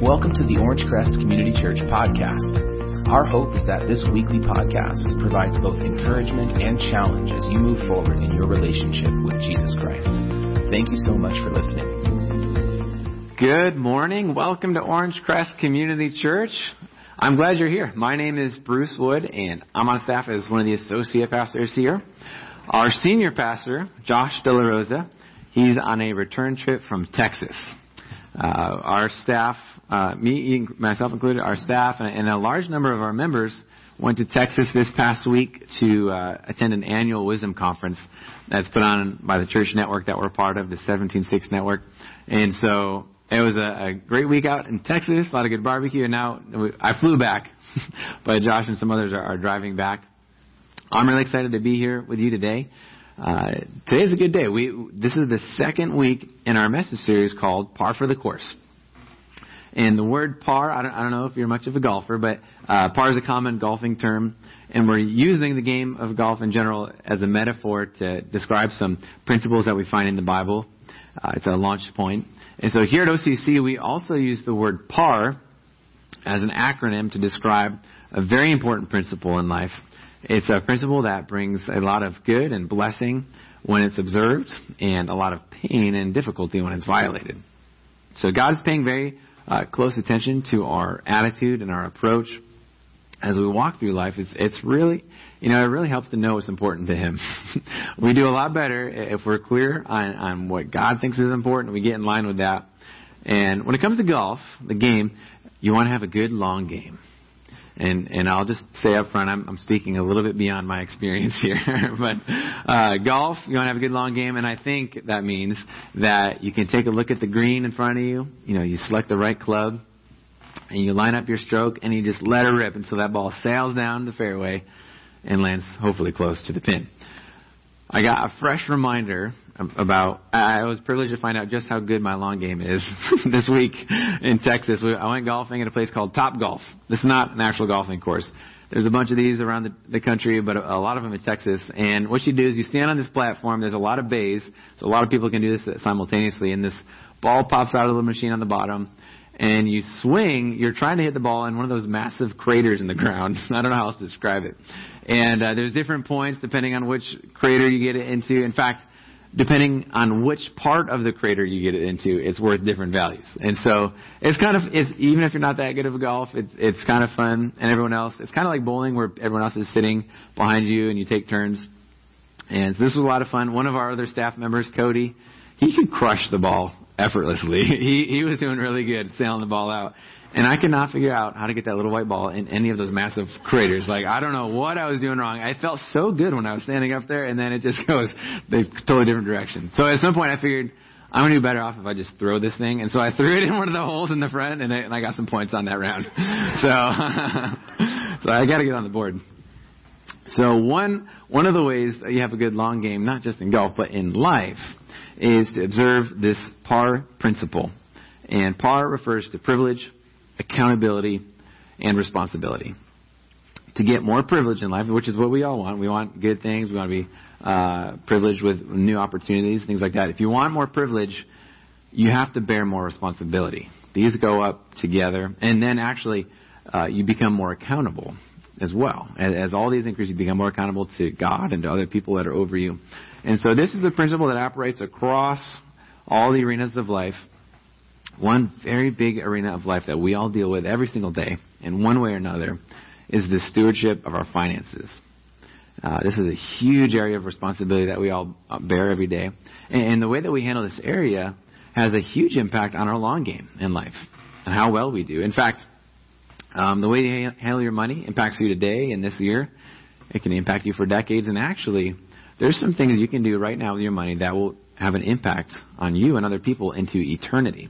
Welcome to the Orange Crest Community Church podcast. Our hope is that this weekly podcast provides both encouragement and challenge as you move forward in your relationship with Jesus Christ. Thank you so much for listening. Good morning. Welcome to Orange Crest Community Church. I'm glad you're here. My name is Bruce Wood, and I'm on staff as one of the associate pastors here. Our senior pastor, Josh De La Rosa, he's on a return trip from Texas. Uh, our staff, uh, me, myself included, our staff, and, and, a large number of our members went to Texas this past week to uh, attend an annual wisdom conference that's put on by the church network that we're part of, the 176 network. And so it was a, a great week out in Texas, a lot of good barbecue, and now I flew back, but Josh and some others are, are driving back. I'm really excited to be here with you today. Uh, today's a good day. We this is the second week in our message series called "Par for the Course." And the word par, I don't, I don't know if you're much of a golfer, but uh, par is a common golfing term, and we're using the game of golf in general as a metaphor to describe some principles that we find in the Bible. Uh, it's a launch point. And so here at OCC, we also use the word par as an acronym to describe a very important principle in life it's a principle that brings a lot of good and blessing when it's observed, and a lot of pain and difficulty when it's violated. So God is paying very uh, close attention to our attitude and our approach as we walk through life. It's, it's really, you know, it really helps to know what's important to Him. we do a lot better if we're clear on, on what God thinks is important. We get in line with that. And when it comes to golf, the game, you want to have a good long game. And and I'll just say up front, I'm, I'm speaking a little bit beyond my experience here. but uh, golf, you want to have a good long game, and I think that means that you can take a look at the green in front of you. You know, you select the right club, and you line up your stroke, and you just let it rip until that ball sails down the fairway and lands hopefully close to the pin. I got a fresh reminder about. I was privileged to find out just how good my long game is this week in Texas. I went golfing at a place called Top Golf. This is not an actual golfing course. There's a bunch of these around the, the country, but a, a lot of them in Texas. And what you do is you stand on this platform. There's a lot of bays, so a lot of people can do this simultaneously. And this ball pops out of the machine on the bottom, and you swing. You're trying to hit the ball in one of those massive craters in the ground. I don't know how else to describe it. And uh, there's different points depending on which crater you get it into. In fact, depending on which part of the crater you get it into, it's worth different values. And so it's kind of, it's, even if you're not that good of a golf, it's, it's kind of fun. And everyone else, it's kind of like bowling where everyone else is sitting behind you and you take turns. And so this was a lot of fun. One of our other staff members, Cody, he could crush the ball effortlessly. he, he was doing really good sailing the ball out. And I could not figure out how to get that little white ball in any of those massive craters. Like, I don't know what I was doing wrong. I felt so good when I was standing up there, and then it just goes the totally different direction. So at some point I figured, I'm to be better off if I just throw this thing. And so I threw it in one of the holes in the front, and I, and I got some points on that round. So, so I got to get on the board. So one, one of the ways that you have a good long game, not just in golf, but in life, is to observe this PAR principle. And PAR refers to privilege, accountability, and responsibility. To get more privilege in life, which is what we all want. We want good things. We want to be uh, privileged with new opportunities, things like that. If you want more privilege, you have to bear more responsibility. These go up together, and then actually, uh, you become more accountable as well. As, as all these increase, you become more accountable to God and to other people that are over you. And so, this is a principle that operates across all the arenas of life one very big arena of life that we all deal with every single day, in one way or another, is the stewardship of our finances. Uh, this is a huge area of responsibility that we all uh, bear every day. And, and the way that we handle this area has a huge impact on our long game in life and how well we do. In fact, um, the way you handle your money impacts you today and this year. It can impact you for decades. And actually, there's some things you can do right now with your money that will have an impact on you and other people into eternity.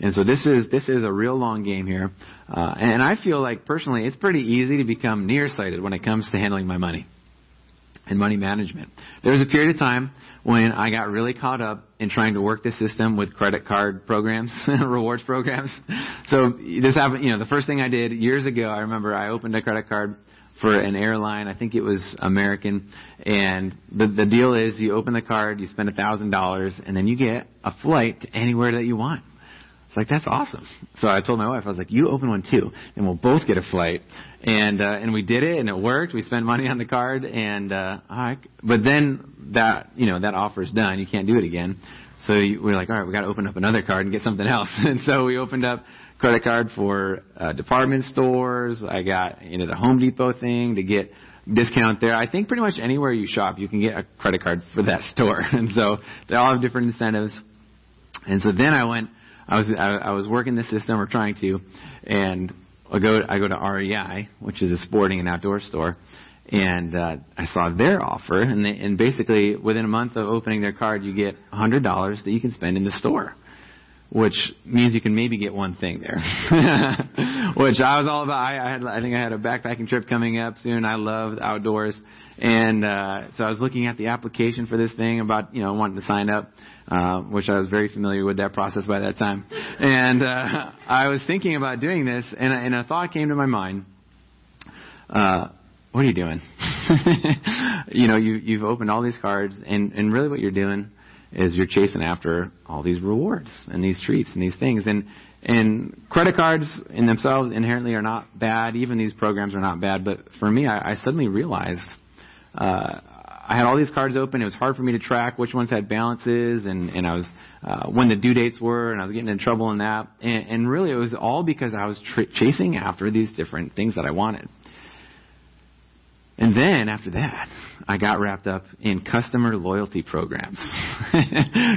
And so this is this is a real long game here, uh, and I feel like personally it's pretty easy to become nearsighted when it comes to handling my money and money management. There was a period of time when I got really caught up in trying to work the system with credit card programs, rewards programs. So this happened, you know, the first thing I did years ago, I remember I opened a credit card for an airline. I think it was American. And the the deal is you open the card, you spend a thousand dollars, and then you get a flight to anywhere that you want. It's like that's awesome. So I told my wife, I was like, "You open one too, and we'll both get a flight." And uh, and we did it, and it worked. We spent money on the card, and uh, all right. But then that you know that offer's done. You can't do it again. So you, we're like, all right, we got to open up another card and get something else. and so we opened up credit card for uh, department stores. I got into the Home Depot thing to get discount there. I think pretty much anywhere you shop, you can get a credit card for that store. And so they all have different incentives. And so then I went I was I, I was working the system or trying to, and I go I go to REI, which is a sporting and outdoor store, and uh, I saw their offer, and they, and basically within a month of opening their card, you get a hundred dollars that you can spend in the store, which means you can maybe get one thing there, which I was all about. I, I had I think I had a backpacking trip coming up soon. I love outdoors, and uh, so I was looking at the application for this thing about you know wanting to sign up uh, which I was very familiar with that process by that time. And uh, I was thinking about doing this, and, and a thought came to my mind. Uh, what are you doing? you know, you, you've opened all these cards, and, and really what you're doing is you're chasing after all these rewards and these treats and these things. And and credit cards in themselves inherently are not bad. Even these programs are not bad. But for me, I, I suddenly realized uh, I had all these cards open. It was hard for me to track which ones had balances and, and I was, uh, when the due dates were and I was getting in trouble in that. And, and really it was all because I was tr- chasing after these different things that I wanted. And then after that, I got wrapped up in customer loyalty programs.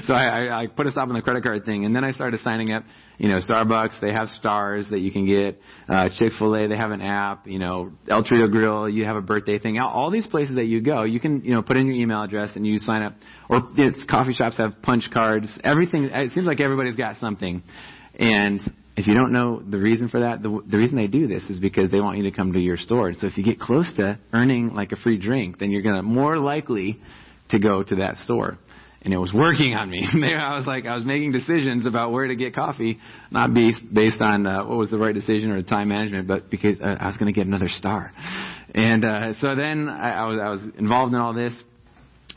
so I, I, put a stop on the credit card thing, and then I started signing up. You know, Starbucks, they have stars that you can get. Uh, Chick Fil A, they have an app. You know, El Trio Grill, you have a birthday thing. All, all these places that you go, you can you know put in your email address and you sign up. Or it's coffee shops have punch cards. Everything. It seems like everybody's got something, and if you don't know the reason for that, the, the reason they do this is because they want you to come to your store. So if you get close to earning like a free drink, then you're gonna more likely to go to that store. And it was working on me. I was like, I was making decisions about where to get coffee, not based based on uh, what was the right decision or the time management, but because uh, I was going to get another star. And uh, so then I, I was I was involved in all this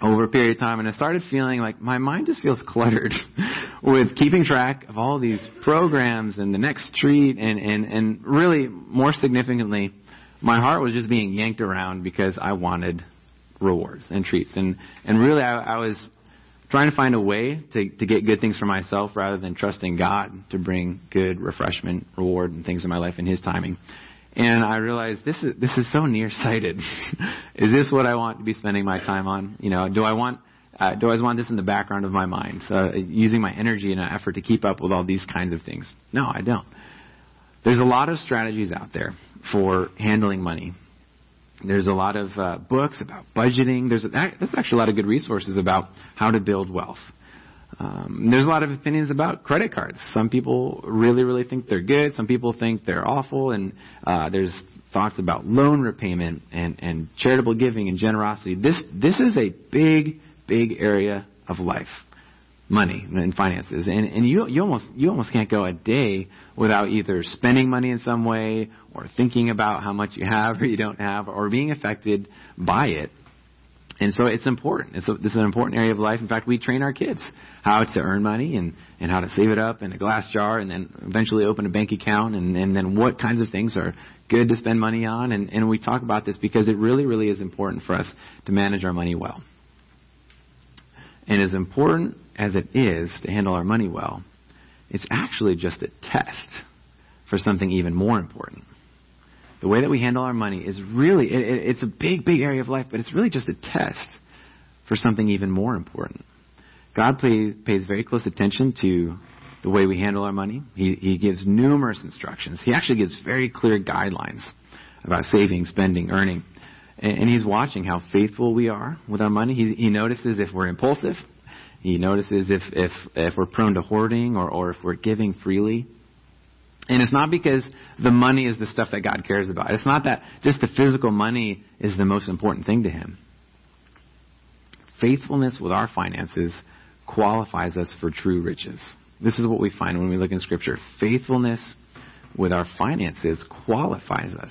over a period of time, and I started feeling like my mind just feels cluttered with keeping track of all these programs and the next treat, and, and, and really, more significantly, my heart was just being yanked around because I wanted rewards and treats. And, and really, I, I was trying to find a way to, to get good things for myself rather than trusting God to bring good refreshment, reward, and things in my life in His timing. And I realized this is this is so nearsighted. is this what I want to be spending my time on? You know, do I want uh, do I want this in the background of my mind, so, using my energy in an effort to keep up with all these kinds of things? No, I don't. There's a lot of strategies out there for handling money. There's a lot of uh, books about budgeting. There's, a, there's actually a lot of good resources about how to build wealth. Um, there's a lot of opinions about credit cards. Some people really, really think they're good. Some people think they're awful. And uh, there's thoughts about loan repayment and, and charitable giving and generosity. This this is a big, big area of life, money and finances. And and you you almost you almost can't go a day without either spending money in some way or thinking about how much you have or you don't have or being affected by it and so it's important. It's a, this is an important area of life. In fact, we train our kids how to earn money and, and how to save it up in a glass jar and then eventually open a bank account and, and then what kinds of things are good to spend money on. And, and we talk about this because it really, really is important for us to manage our money well. And as important as it is to handle our money well, it's actually just a test for something even more important the way that we handle our money is really, it, it, it's a big, big area of life, but it's really just a test for something even more important. God pays very close attention to the way we handle our money. He, he gives numerous instructions. He actually gives very clear guidelines about saving, spending, earning. And, and he's watching how faithful we are with our money. He, he notices if we're impulsive. He notices if, if, if we're prone to hoarding or, or if we're giving freely. And it's not because the money is the stuff that God cares about. It's not that just the physical money is the most important thing to Him. Faithfulness with our finances qualifies us for true riches. This is what we find when we look in Scripture. Faithfulness with our finances qualifies us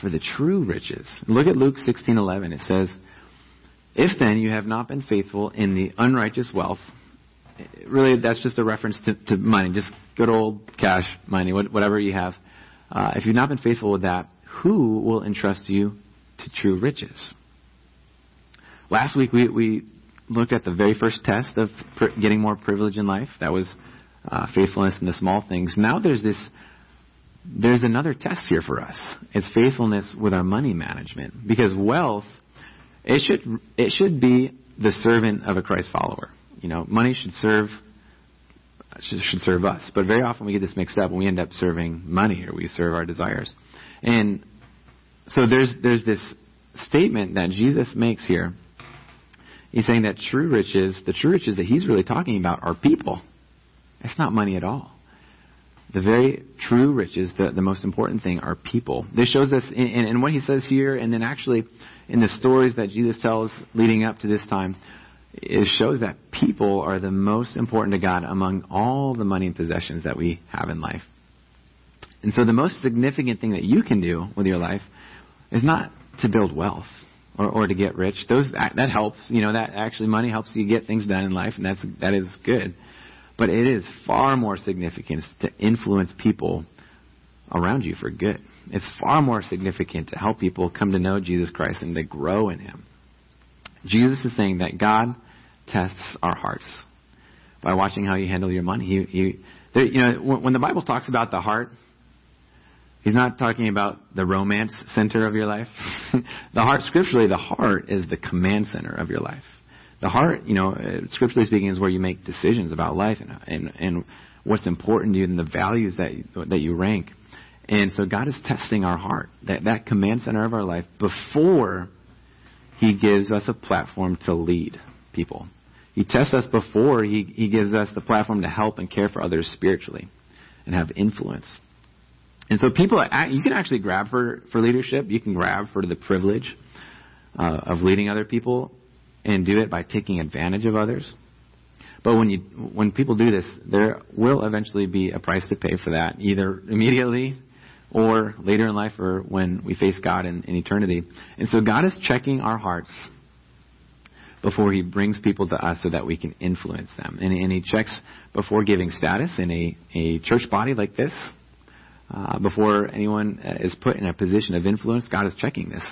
for the true riches. Look at Luke 16:11. It says, "If then you have not been faithful in the unrighteous wealth, really that's just a reference to, to money, just good old cash money, whatever you have, uh, if you've not been faithful with that, who will entrust you to true riches? Last week we, we looked at the very first test of pr- getting more privilege in life. That was uh, faithfulness in the small things. Now there's this, there's another test here for us. It's faithfulness with our money management. Because wealth, it should, it should be the servant of a Christ follower. You know, money should serve should, serve us. But very often we get this mixed up and we end up serving money or we serve our desires. And so there's there's this statement that Jesus makes here. He's saying that true riches, the true riches that he's really talking about are people. It's not money at all. The very true riches, the, the most important thing, are people. This shows us in, in, in what he says here, and then actually in the stories that Jesus tells leading up to this time, it shows that people are the most important to God among all the money and possessions that we have in life. And so the most significant thing that you can do with your life is not to build wealth or, or to get rich. Those that, that helps. You know that actually money helps you get things done in life, and that's that is good. But it is far more significant to influence people around you for good. It's far more significant to help people come to know Jesus Christ and to grow in Him. Jesus is saying that God tests our hearts by watching how you handle your money. He, he, there, you know, when, when the Bible talks about the heart, He's not talking about the romance center of your life. the heart, scripturally, the heart is the command center of your life. The heart, you know, uh, scripturally speaking, is where you make decisions about life and, and, and what's important to you and the values that, that you rank. And so God is testing our heart, that, that command center of our life, before he gives us a platform to lead people. He tests us before he, he gives us the platform to help and care for others spiritually and have influence. And so people, you can actually grab for, for leadership. You can grab for the privilege uh, of leading other people and do it by taking advantage of others. But when you when people do this, there will eventually be a price to pay for that, either immediately or later in life or when we face God in, in eternity. And so God is checking our hearts before he brings people to us so that we can influence them. And, and he checks before giving status in a, a church body like this, uh, before anyone uh, is put in a position of influence, God is checking this.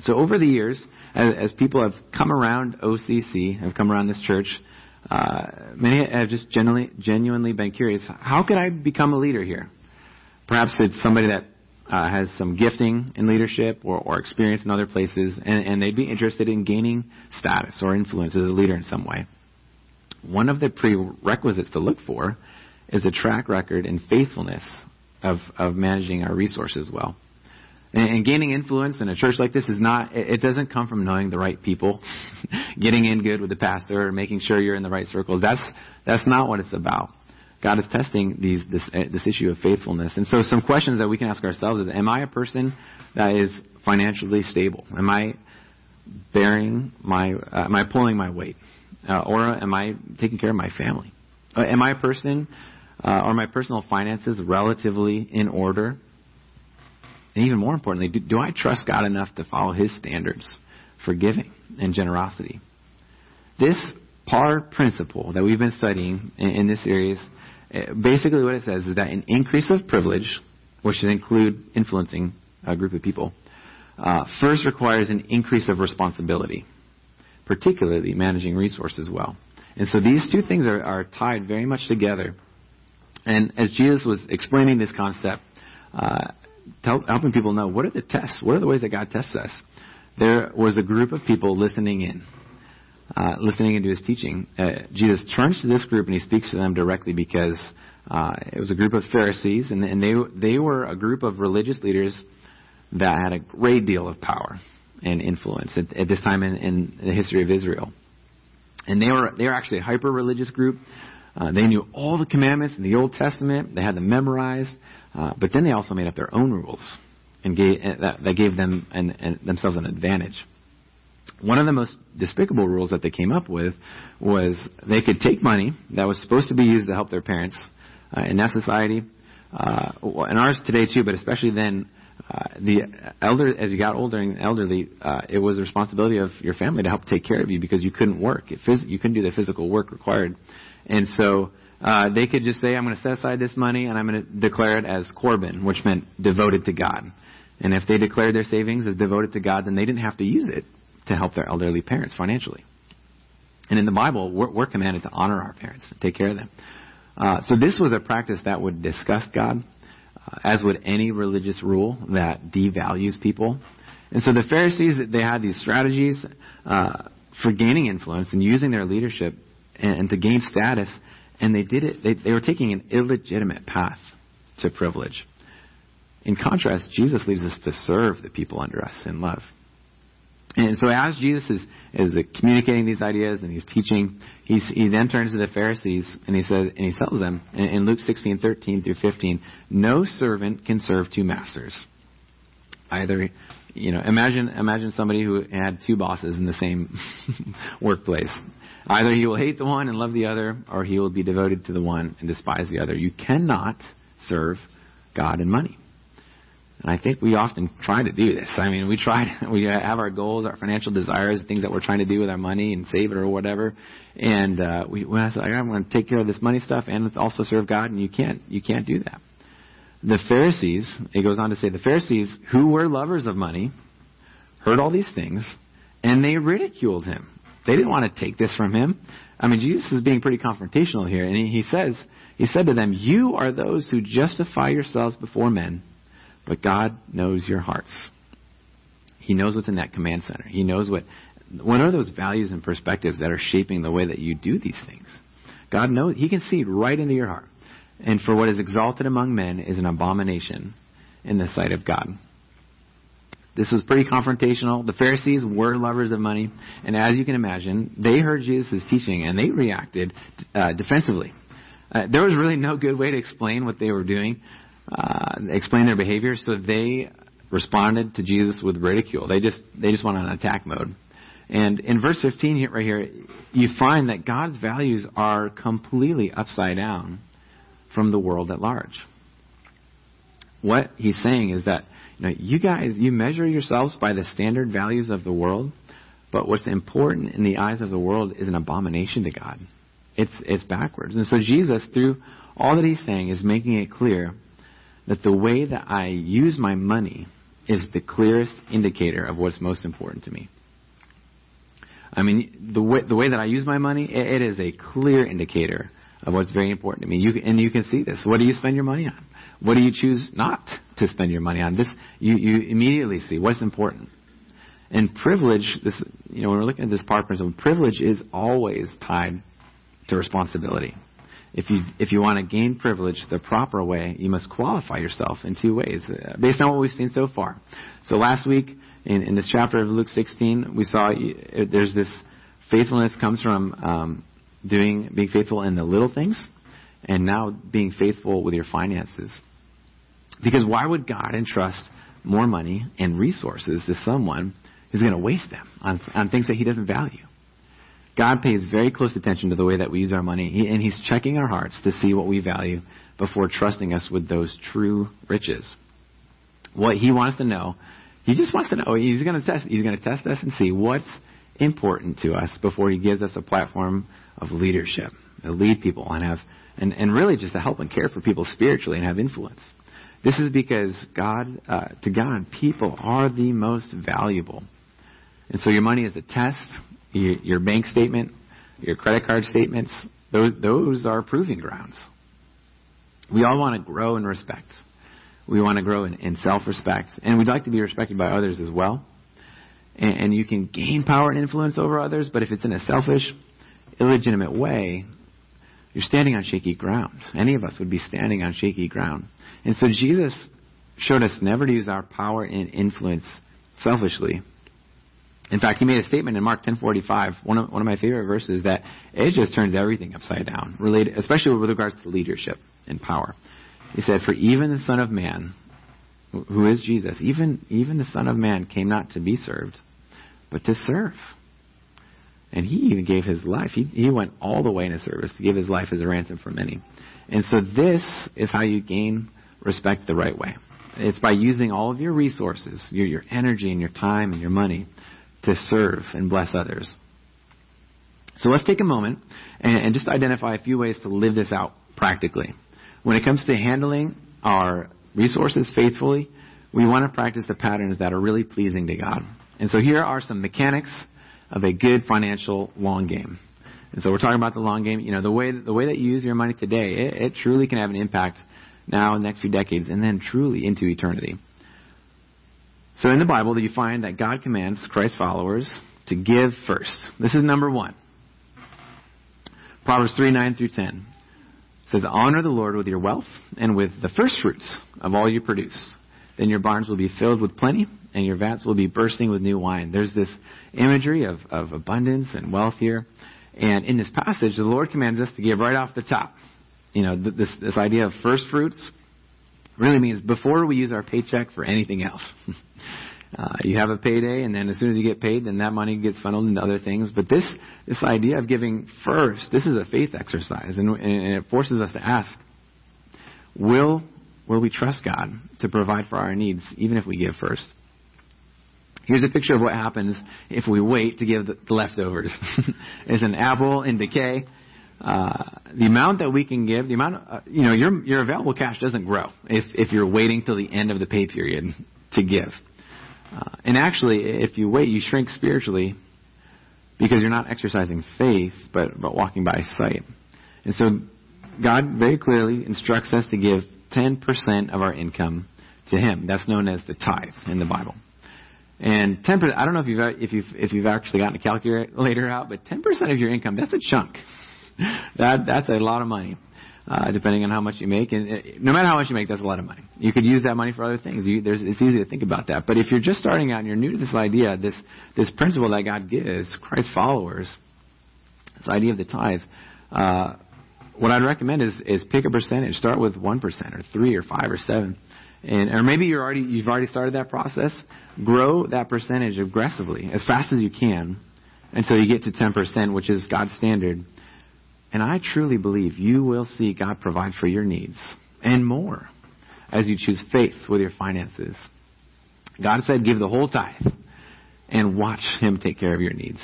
so over the years, as, as, people have come around OCC, have come around this church, uh, many have just genuinely, genuinely been curious, how could I become a leader here? Perhaps it's somebody that uh, has some gifting in leadership or, or experience in other places, and, and they'd be interested in gaining status or influence as a leader in some way. One of the prerequisites to look for is a track record and faithfulness of, of managing our resources well. And, and gaining influence in a church like this is not, it, it doesn't come from knowing the right people, getting in good with the pastor, or making sure you're in the right circles. That's, that's not what it's about. God is testing these, this, uh, this issue of faithfulness. And so, some questions that we can ask ourselves is Am I a person that is financially stable? Am I bearing my, uh, am I pulling my weight? Uh, or am I taking care of my family? Uh, am I a person, uh, are my personal finances relatively in order? And even more importantly, do, do I trust God enough to follow His standards for giving and generosity? This PAR principle that we've been studying in, in this series uh, basically what it says is that an increase of privilege, which should include influencing a group of people, uh, first requires an increase of responsibility, particularly managing resources well. And so these two things are, are tied very much together. And as Jesus was explaining this concept, uh, tell, helping people know what are the tests, what are the ways that God tests us, there was a group of people listening in uh, listening into his teaching. Uh, Jesus turns to this group and he speaks to them directly because uh, it was a group of Pharisees, and, and they they were a group of religious leaders that had a great deal of power and influence at, at this time in, in, the history of Israel. And they were they were actually a hyper religious group. Uh, they knew all the commandments in the Old Testament. They had them memorized, uh, but then they also made up their own rules and gave, uh, that, that gave them an, an, themselves an advantage. One of the most despicable rules that they came up with was they could take money that was supposed to be used to help their parents uh, in that society, uh, and ours today too, but especially then, uh, the elder as you got older and elderly, uh, it was the responsibility of your family to help take care of you because you couldn't work. It phys- you couldn't do the physical work required, and so Uh, they could just say, I'm going to set aside this money and I'm going to declare it as Corban, which meant devoted to God. And if they declared their savings as devoted to God, then they didn't have to use it to help their elderly parents financially. And in the Bible, we're, we're commanded to honor our parents and take care of them. Uh, so this was a practice that would disgust God, uh, as would any religious rule that devalues people. And so the Pharisees, they had these strategies uh, for gaining influence and using their leadership and, and to gain status, and they did it. They, they were taking an illegitimate path to privilege. In contrast, Jesus leaves us to serve the people under us in love. And so as Jesus is, is communicating these ideas and he's teaching, he's, he then turns to the Pharisees and he says, and he tells them in, in Luke 16, 13 through 15, no servant can serve two masters. Either, you know, imagine, imagine somebody who had two bosses in the same workplace. Either he will hate the one and love the other, or he will be devoted to the one and despise the other. You cannot serve God and money. And I think we often try to do this. I mean, we try, we have our goals, our financial desires, things that we're trying to do with our money and save it or whatever. And, uh, we, we say, I'm going to take care of this money stuff and also serve God, and you can't, you can't do that. The Pharisees, it goes on to say, the Pharisees, who were lovers of money, heard all these things, and they ridiculed him. They didn't want to take this from him. I mean, Jesus is being pretty confrontational here, and he, he says, he said to them, You are those who justify yourselves before men but God knows your hearts. He knows what's in that command center. He knows what what are those values and perspectives that are shaping the way that you do these things. God knows He can see right into your heart. And for what is exalted among men is an abomination in the sight of God. This was pretty confrontational. The Pharisees were lovers of money, and as you can imagine, they heard Jesus' teaching and they reacted uh, defensively. Uh, there was really no good way to explain what they were doing uh, explain their behavior, so they responded to Jesus with ridicule. They just they just went on attack mode. And in verse 15 here, right here, you find that God's values are completely upside down from the world at large. What he's saying is that you know you guys you measure yourselves by the standard values of the world, but what's important in the eyes of the world is an abomination to God. It's it's backwards. And so Jesus, through all that he's saying, is making it clear that the way that I use my money is the clearest indicator of what's most important to me. I mean, the way, the way that I use my money, it, it is a clear indicator of what's very important to me. You, and you can see this. What do you spend your money on? What do you choose not to spend your money on? This, you, you immediately see what's important. And privilege, this, you know, when we're looking at this PAR principle, privilege is always tied to responsibility. If you if you want to gain privilege the proper way, you must qualify yourself in two ways, uh, based on what we've seen so far. So last week in, in this chapter of Luke 16, we saw uh, there's this faithfulness comes from um, doing being faithful in the little things, and now being faithful with your finances. Because why would God entrust more money and resources to someone who's going to waste them on, on things that He doesn't value? God pays very close attention to the way that we use our money, he, and He's checking our hearts to see what we value before trusting us with those true riches. What He wants to know, He just wants to know. He's going to test. He's going to test us and see what's important to us before He gives us a platform of leadership to lead people and have, and, and really just to help and care for people spiritually and have influence. This is because God, uh, to God, people are the most valuable. And so your money is a test your bank statement, your credit card statements, those, those are proving grounds. We all want to grow in respect. We want to grow in, in self respect. And we'd like to be respected by others as well. And, and you can gain power and influence over others, but if it's in a selfish, illegitimate way, you're standing on shaky ground. Any of us would be standing on shaky ground. And so Jesus showed us never to use our power and influence selfishly, in fact, he made a statement in Mark 10:45, one of one of my favorite verses, that it just turns everything upside down, related, especially with regards to leadership and power. He said, "For even the Son of Man, who is Jesus, even even the Son of Man came not to be served, but to serve." And he even gave his life. He, he went all the way in his service to give his life as a ransom for many. And so this is how you gain respect the right way. It's by using all of your resources, your, your energy and your time and your money to serve and bless others. So let's take a moment and, and just identify a few ways to live this out practically. When it comes to handling our resources faithfully, we want to practice the patterns that are really pleasing to God. And so here are some mechanics of a good financial long game. And so we're talking about the long game. You know, the way the way that you use your money today, it, it truly can have an impact now in the next few decades, and then truly into eternity. So in the Bible, you find that God commands Christ followers to give first. This is number one. Proverbs 3 9 through 10 says, Honor the Lord with your wealth and with the first fruits of all you produce. Then your barns will be filled with plenty, and your vats will be bursting with new wine. There's this imagery of, of abundance and wealth here. And in this passage, the Lord commands us to give right off the top. You know, this, this idea of first fruits really means before we use our paycheck for anything else. Uh, you have a payday, and then as soon as you get paid, then that money gets funneled into other things. But this this idea of giving first, this is a faith exercise, and, and it forces us to ask: Will will we trust God to provide for our needs, even if we give first? Here's a picture of what happens if we wait to give the, the leftovers. it's an apple in decay. Uh, the amount that we can give, the amount, of, uh, you know, your your available cash doesn't grow if if you're waiting till the end of the pay period to give. Uh, and actually, if you wait, you shrink spiritually because you're not exercising faith, but, but walking by sight. And so, God very clearly instructs us to give 10% of our income to Him. That's known as the tithe in the Bible. And 10%, I don't know if you've, if you've, if you've actually gotten a calculator later out, but 10% of your income, that's a chunk. That, that's a lot of money uh, depending on how much you make. And uh, no matter how much you make, that's a lot of money. You could use that money for other things. You, there's, it's easy to think about that. But if you're just starting out and you're new to this idea, this this principle that God gives Christ followers, this idea of the tithe. Uh, what I'd recommend is is pick a percentage. Start with one percent, or three, or five, or seven, and or maybe you're already you've already started that process. Grow that percentage aggressively as fast as you can until you get to ten percent, which is God's standard and I truly believe you will see God provide for your needs and more as you choose faith with your finances. God said, give the whole tithe and watch Him take care of your needs.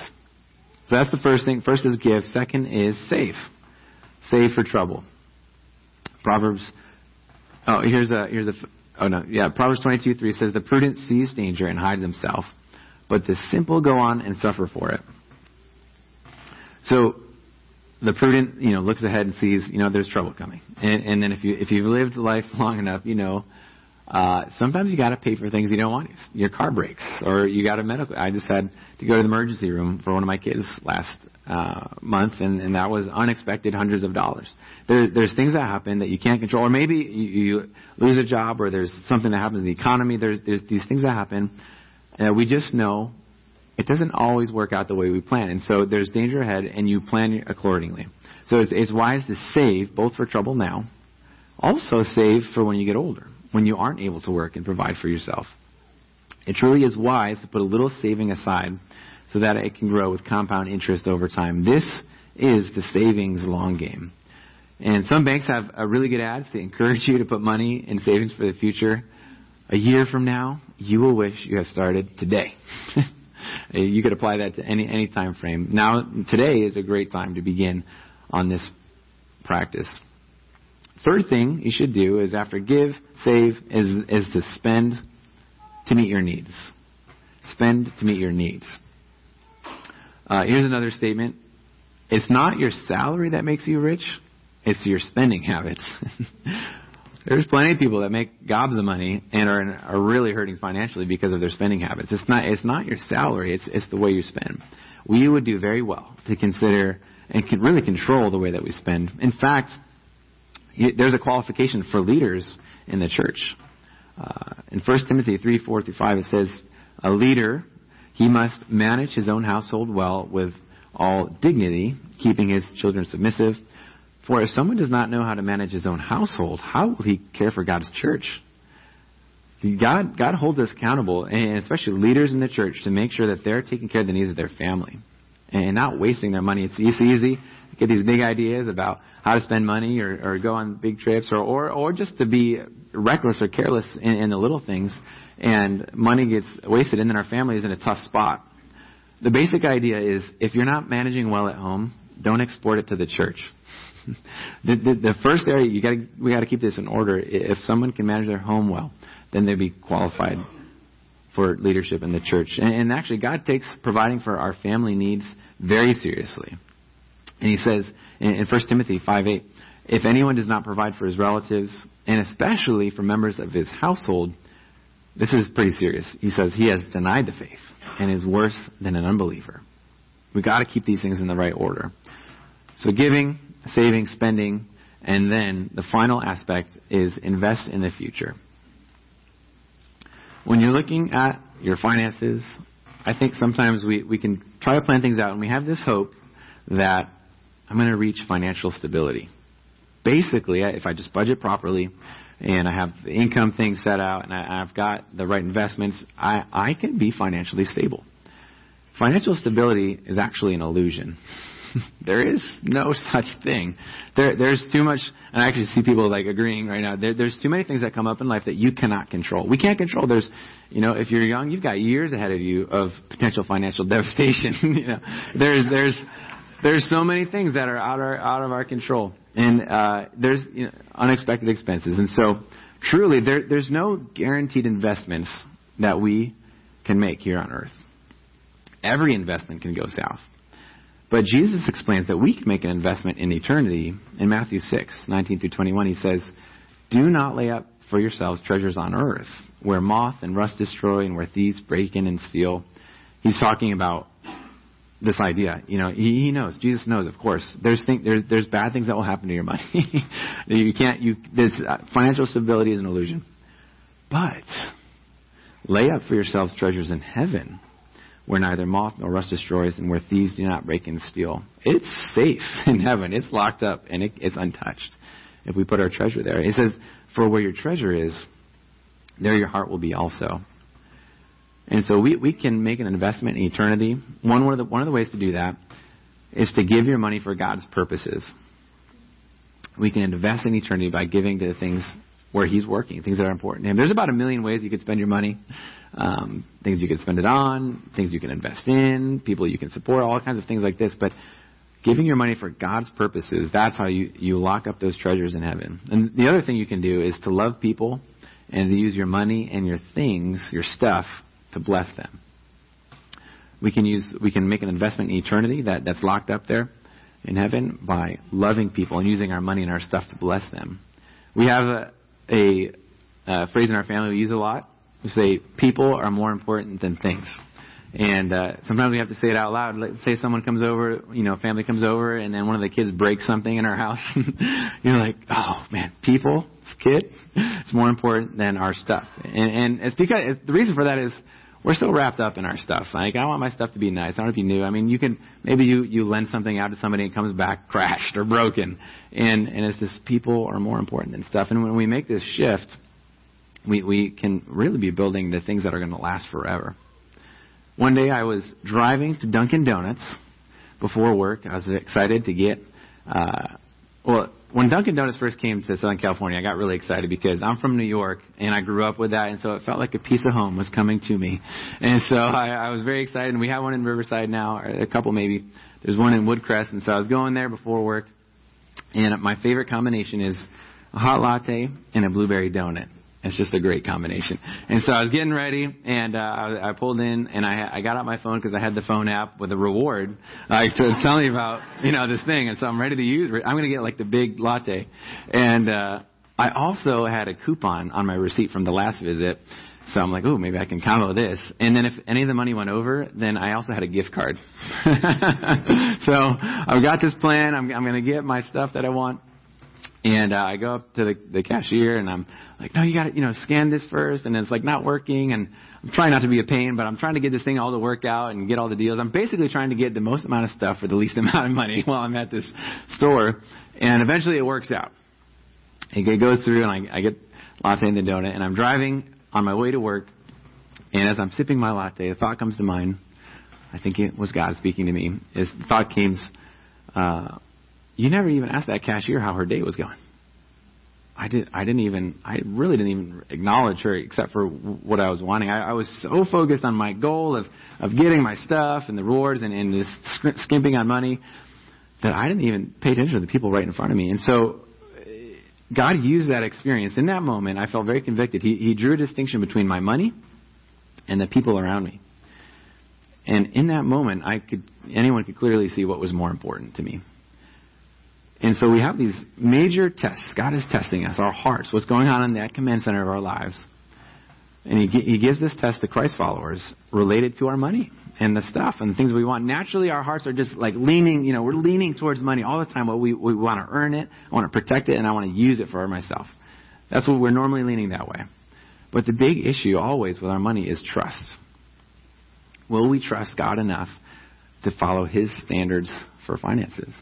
So that's the first thing. First is give. Second is save. Save for trouble. Proverbs. Oh, here's a here's a. Oh no, yeah. Proverbs 22 3 says, "The prudent sees danger and hides himself, but the simple go on and suffer for it." So the prudent, you know, looks ahead and sees, you know, there's trouble coming. And, and then if you if you've lived life long enough, you know, uh, sometimes you got to pay for things you don't want. Your car breaks, or you got a medical. I just had to go to the emergency room for one of my kids last uh, month, and, and that was unexpected, hundreds of dollars. There, there's things that happen that you can't control, or maybe you, you lose a job, or there's something that happens in the economy. There's there's these things that happen. and we just know it doesn't always work out the way we plan. And so there's danger ahead, and you plan accordingly. So it's, it's wise to save, both for trouble now, also save for when you get older, when you aren't able to work and provide for yourself. It truly is wise to put a little saving aside so that it can grow with compound interest over time. This is the savings long game. And some banks have really good ads to encourage you to put money in savings for the future. A year from now, you will wish you had started today. Uh, you could apply that to any any time frame. Now, today is a great time to begin on this practice. Third thing you should do is after give, save, is is to spend to meet your needs. Spend to meet your needs. Uh, here's another statement. It's not your salary that makes you rich, it's your spending habits. There's plenty of people that make gobs of money and are are really hurting financially because of their spending habits. It's not it's not your salary. It's it's the way you spend. We would do very well to consider and can really control the way that we spend. In fact, there's a qualification for leaders in the church. Uh, in 1 Timothy 3 4 through 5, it says, A leader, he must manage his own household well with all dignity, keeping his children submissive for if someone does not know how to manage his own household, how will he care for God's church? God, God holds us accountable, and especially leaders in the church, to make sure that they're taking care of the needs of their family and not wasting their money. It's, it's easy to get these big ideas about how to spend money or, or go on big trips or, or, or just to be reckless or careless in, in the little things, and money gets wasted, and then our family is in a tough spot. the basic idea is if you're not managing well at home, don't export it to the church. The, the, the, first area you got we got to keep this in order. If someone can manage their home well, then they'd be qualified for leadership in the church. And, and actually, God takes providing for our family needs very seriously. And He says in, in 1 Timothy 5 8, if anyone does not provide for his relatives, and especially for members of his household, this is pretty serious. He says he has denied the faith and is worse than an unbeliever. We've got to keep these things in the right order. So giving, saving, spending, and then the final aspect is invest in the future. When you're looking at your finances, I think sometimes we, we can try to plan things out and we have this hope that I'm going to reach financial stability. Basically, if I just budget properly and I have the income thing set out and I, I've got the right investments, I, I can be financially stable. Financial stability is actually an illusion. there is no such thing. There, there's too much, and I actually see people like agreeing right now. There, there's too many things that come up in life that you cannot control. We can't control. There's, you know, if you're young, you've got years ahead of you of potential financial devastation. you know, there's, there's, there's so many things that are out, our, out of our control, and uh, there's you know, unexpected expenses, and so truly, there, there's no guaranteed investments that we can make here on earth. Every investment can go south. But Jesus explains that we can make an investment in eternity. In Matthew 6, 19 through 21, he says, Do not lay up for yourselves treasures on earth, where moth and rust destroy and where thieves break in and steal. He's talking about this idea. You know, he, he knows. Jesus knows, of course. There's thing, there's there's bad things that will happen to your money. you can't. You this uh, financial stability is an illusion. But lay up for yourselves treasures in heaven, where neither moth nor rust destroys, and where thieves do not break and steal. It's safe in heaven. It's locked up and it, it's untouched if we put our treasure there. He says, "For where your treasure is, there your heart will be also." And so we, we can make an investment in eternity. One, one, of the, one of the ways to do that is to give your money for God's purposes. We can invest in eternity by giving to the things where He's working, things that are important to Him. There's about a million ways you could spend your money. Um, things you could spend it on, things you can invest in, people you can support, all kinds of things like this. But giving your money for God's purposes, that's how you, you lock up those treasures in heaven. And the other thing you can do is to love people and to use your money and your things, your stuff, to bless them. We can use we can make an investment in eternity that, that's locked up there in heaven by loving people and using our money and our stuff to bless them. We have a, a, a phrase in our family we use a lot. We say people are more important than things. And uh, sometimes we have to say it out loud. Let's say someone comes over, you know, family comes over, and then one of the kids breaks something in our house. You're like, oh man, people, this kid, it's more important than our stuff. And, and it's because the reason for that is we're still wrapped up in our stuff. Like I want my stuff to be nice. I want it to be new. I mean, you can maybe you you lend something out to somebody and it comes back crashed or broken, and and it's just people are more important than stuff. And when we make this shift, we we can really be building the things that are going to last forever. One day I was driving to Dunkin' Donuts before work. I was excited to get. Uh, well, when Dunkin' Donuts first came to Southern California, I got really excited because I'm from New York and I grew up with that, and so it felt like a piece of home was coming to me. And so I, I was very excited. And we have one in Riverside now, a couple maybe. There's one in Woodcrest, and so I was going there before work. And my favorite combination is a hot latte and a blueberry donut. It's just a great combination. And so I was getting ready, and uh, I, I pulled in, and I, I got out my phone because I had the phone app with a reward uh, to tell me about you know this thing. And so I'm ready to use. I'm going to get like the big latte, and uh, I also had a coupon on my receipt from the last visit. So I'm like, oh, maybe I can combo this. And then if any of the money went over, then I also had a gift card. so I've got this plan. I'm, I'm going to get my stuff that I want. And uh, I go up to the, the cashier and I'm like, no, you got to, you know, scan this first. And it's like not working. And I'm trying not to be a pain, but I'm trying to get this thing all to work out and get all the deals. I'm basically trying to get the most amount of stuff for the least amount of money while I'm at this store. And eventually it works out. It goes through and I, I get latte and the donut. And I'm driving on my way to work. And as I'm sipping my latte, a thought comes to mind. I think it was God speaking to me. The thought came, uh, you never even asked that cashier how her day was going. I did. I didn't even. I really didn't even acknowledge her, except for what I was wanting. I, I was so focused on my goal of of getting my stuff and the rewards and, and just skimping on money that I didn't even pay attention to the people right in front of me. And so, uh, God used that experience in that moment. I felt very convicted. He He drew a distinction between my money and the people around me. And in that moment, I could anyone could clearly see what was more important to me. And so we have these major tests. God is testing us, our hearts, what's going on in that command center of our lives. And he, he gives this test to Christ followers related to our money and the stuff and the things we want. Naturally, our hearts are just like leaning, you know, we're leaning towards money all the time. Well, we, we want to earn it, I want to protect it, and I want to use it for myself. That's what we're normally leaning that way. But the big issue always with our money is trust. Will we trust God enough to follow His standards for finances?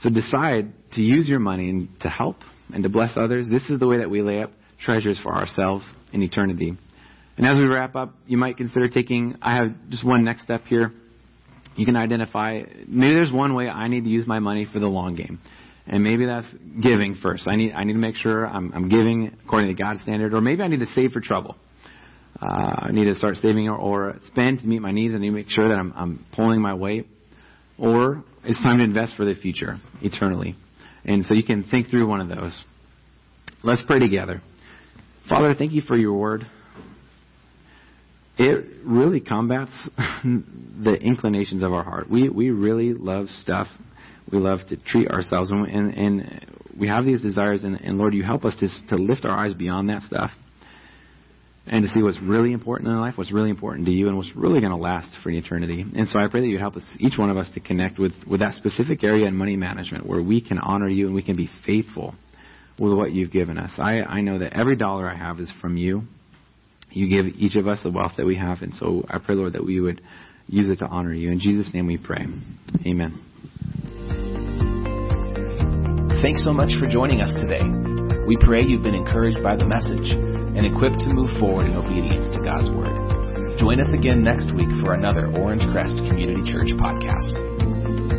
So decide to use your money to help and to bless others. This is the way that we lay up treasures for ourselves in eternity. And as we wrap up, you might consider taking, I have just one next step here. You can identify, maybe there's one way I need to use my money for the long game. And maybe that's giving first. I need, I need to make sure I'm, I'm giving according to God's standard. Or maybe I need to save for trouble. Uh, I need to start saving or, or spend to meet my needs. I need to make sure that I'm, I'm pulling my weight. Or it's time to invest for the future, eternally. And so you can think through one of those. Let's pray together. Father, thank you for your word. It really combats the inclinations of our heart. We we really love stuff. We love to treat ourselves, and, and, we have these desires. And, and Lord, you help us to to lift our eyes beyond that stuff and to see what's really important in life, what's really important to you, and what's really going to last for an eternity. And so I pray that you help us, each one of us, to connect with, with that specific area in money management where we can honor you and we can be faithful with what you've given us. I, I know that every dollar I have is from you. You give each of us the wealth that we have, and so I pray, Lord, that we would use it to honor you. In Jesus' name we pray. Amen. Thanks so much for joining us today. We pray you've been encouraged by the message and equipped to move forward in obedience to God's Word. Join us again next week for another Orange Crest Community Church podcast.